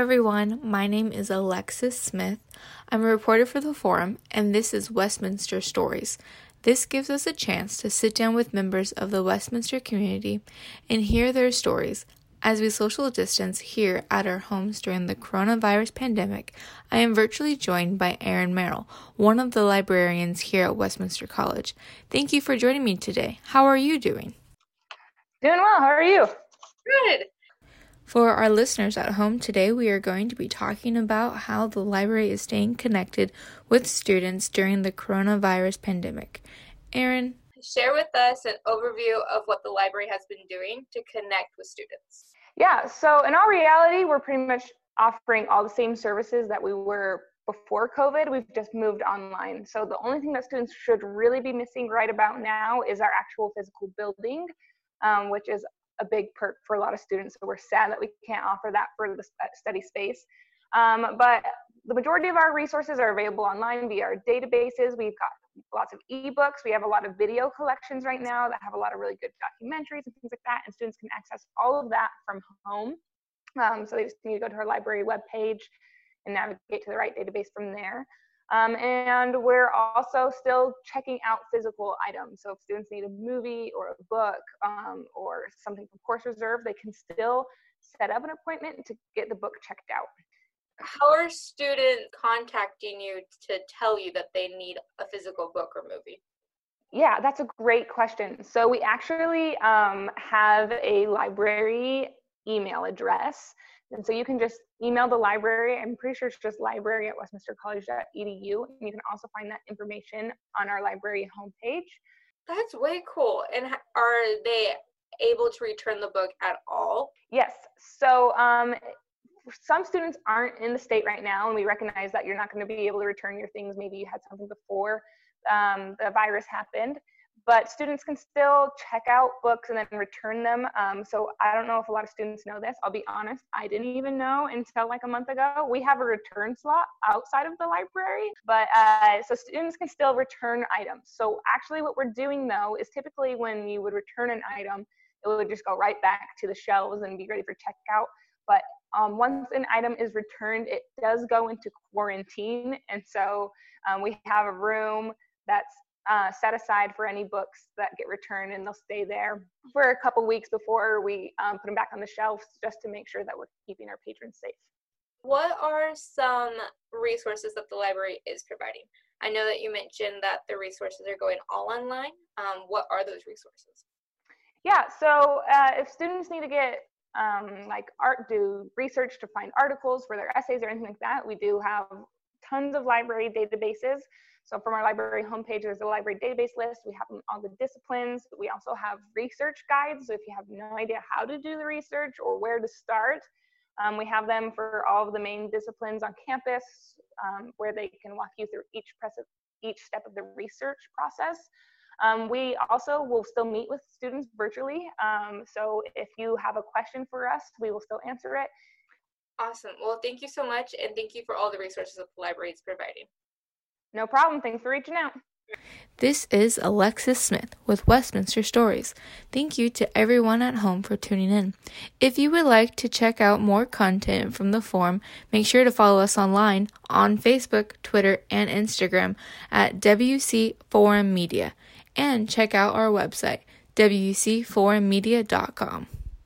everyone. My name is Alexys Smith. I'm a reporter for the Forum, and this is Westminster Stories. This gives us a chance to sit down with members of the Westminster community and hear their stories. As we social distance here at our homes during the coronavirus pandemic, I am virtually joined by Erin Merrill, one of the librarians here at Westminster College. Thank you for joining me today. How are you doing? Doing well. How are you? Good. For our listeners at home today, we are going to be talking about how the library is staying connected with students during the coronavirus pandemic. Erin, share with us an overview of what the library has been doing to connect with students. Yeah, so in all reality, we're pretty much offering all the same services that we were before COVID. We've just moved online. So the only thing that students should really be missing right about now is our actual physical building, um, which is a big perk for a lot of students. So we're sad that we can't offer that for the study space. Um, but the majority of our resources are available online via our databases. We've got lots of ebooks. We have a lot of video collections right now that have a lot of really good documentaries and things like that. And students can access all of that from home. Um, so they just need to go to our library webpage and navigate to the right database from there. Um, and we're also still checking out physical items. So if students need a movie or a book um, or something from course reserve, they can still set up an appointment to get the book checked out. How are students contacting you to tell you that they need a physical book or movie? Yeah, that's a great question. So we actually um, have a library email address and so you can just email the library. I'm pretty sure it's just library at westminstercollege.edu. And you can also find that information on our library homepage. That's way cool. And are they able to return the book at all? Yes. So um, some students aren't in the state right now, and we recognize that you're not going to be able to return your things. Maybe you had something before um, the virus happened but students can still check out books and then return them. Um, so I don't know if a lot of students know this. I'll be honest, I didn't even know until like a month ago. We have a return slot outside of the library, but uh, so students can still return items. So actually, what we're doing though is typically when you would return an item, it would just go right back to the shelves and be ready for checkout. But um, once an item is returned, it does go into quarantine, and so um, we have a room that's uh, set aside for any books that get returned and they'll stay there for a couple weeks before we um, put them back on the shelves just to make sure that we're keeping our patrons safe. What are some resources that the library is providing? I know that you mentioned that the resources are going all online. Um, what are those resources? Yeah, so uh, if students need to get um, like art, do research to find articles for their essays or anything like that, we do have tons of library databases so from our library homepage, there's a library database list. We have all the disciplines. We also have research guides. So if you have no idea how to do the research or where to start, um, we have them for all of the main disciplines on campus um, where they can walk you through each, each step of the research process. Um, we also will still meet with students virtually. Um, so if you have a question for us, we will still answer it. Awesome. Well, thank you so much. And thank you for all the resources that the library is providing. No problem. Thanks for reaching out. This is Alexys Smith with Westminster Stories. Thank you to everyone at home for tuning in. If you would like to check out more content from the forum, make sure to follow us online on Facebook, Twitter, and Instagram at WC Forum Media and check out our website, WCForumMedia.com.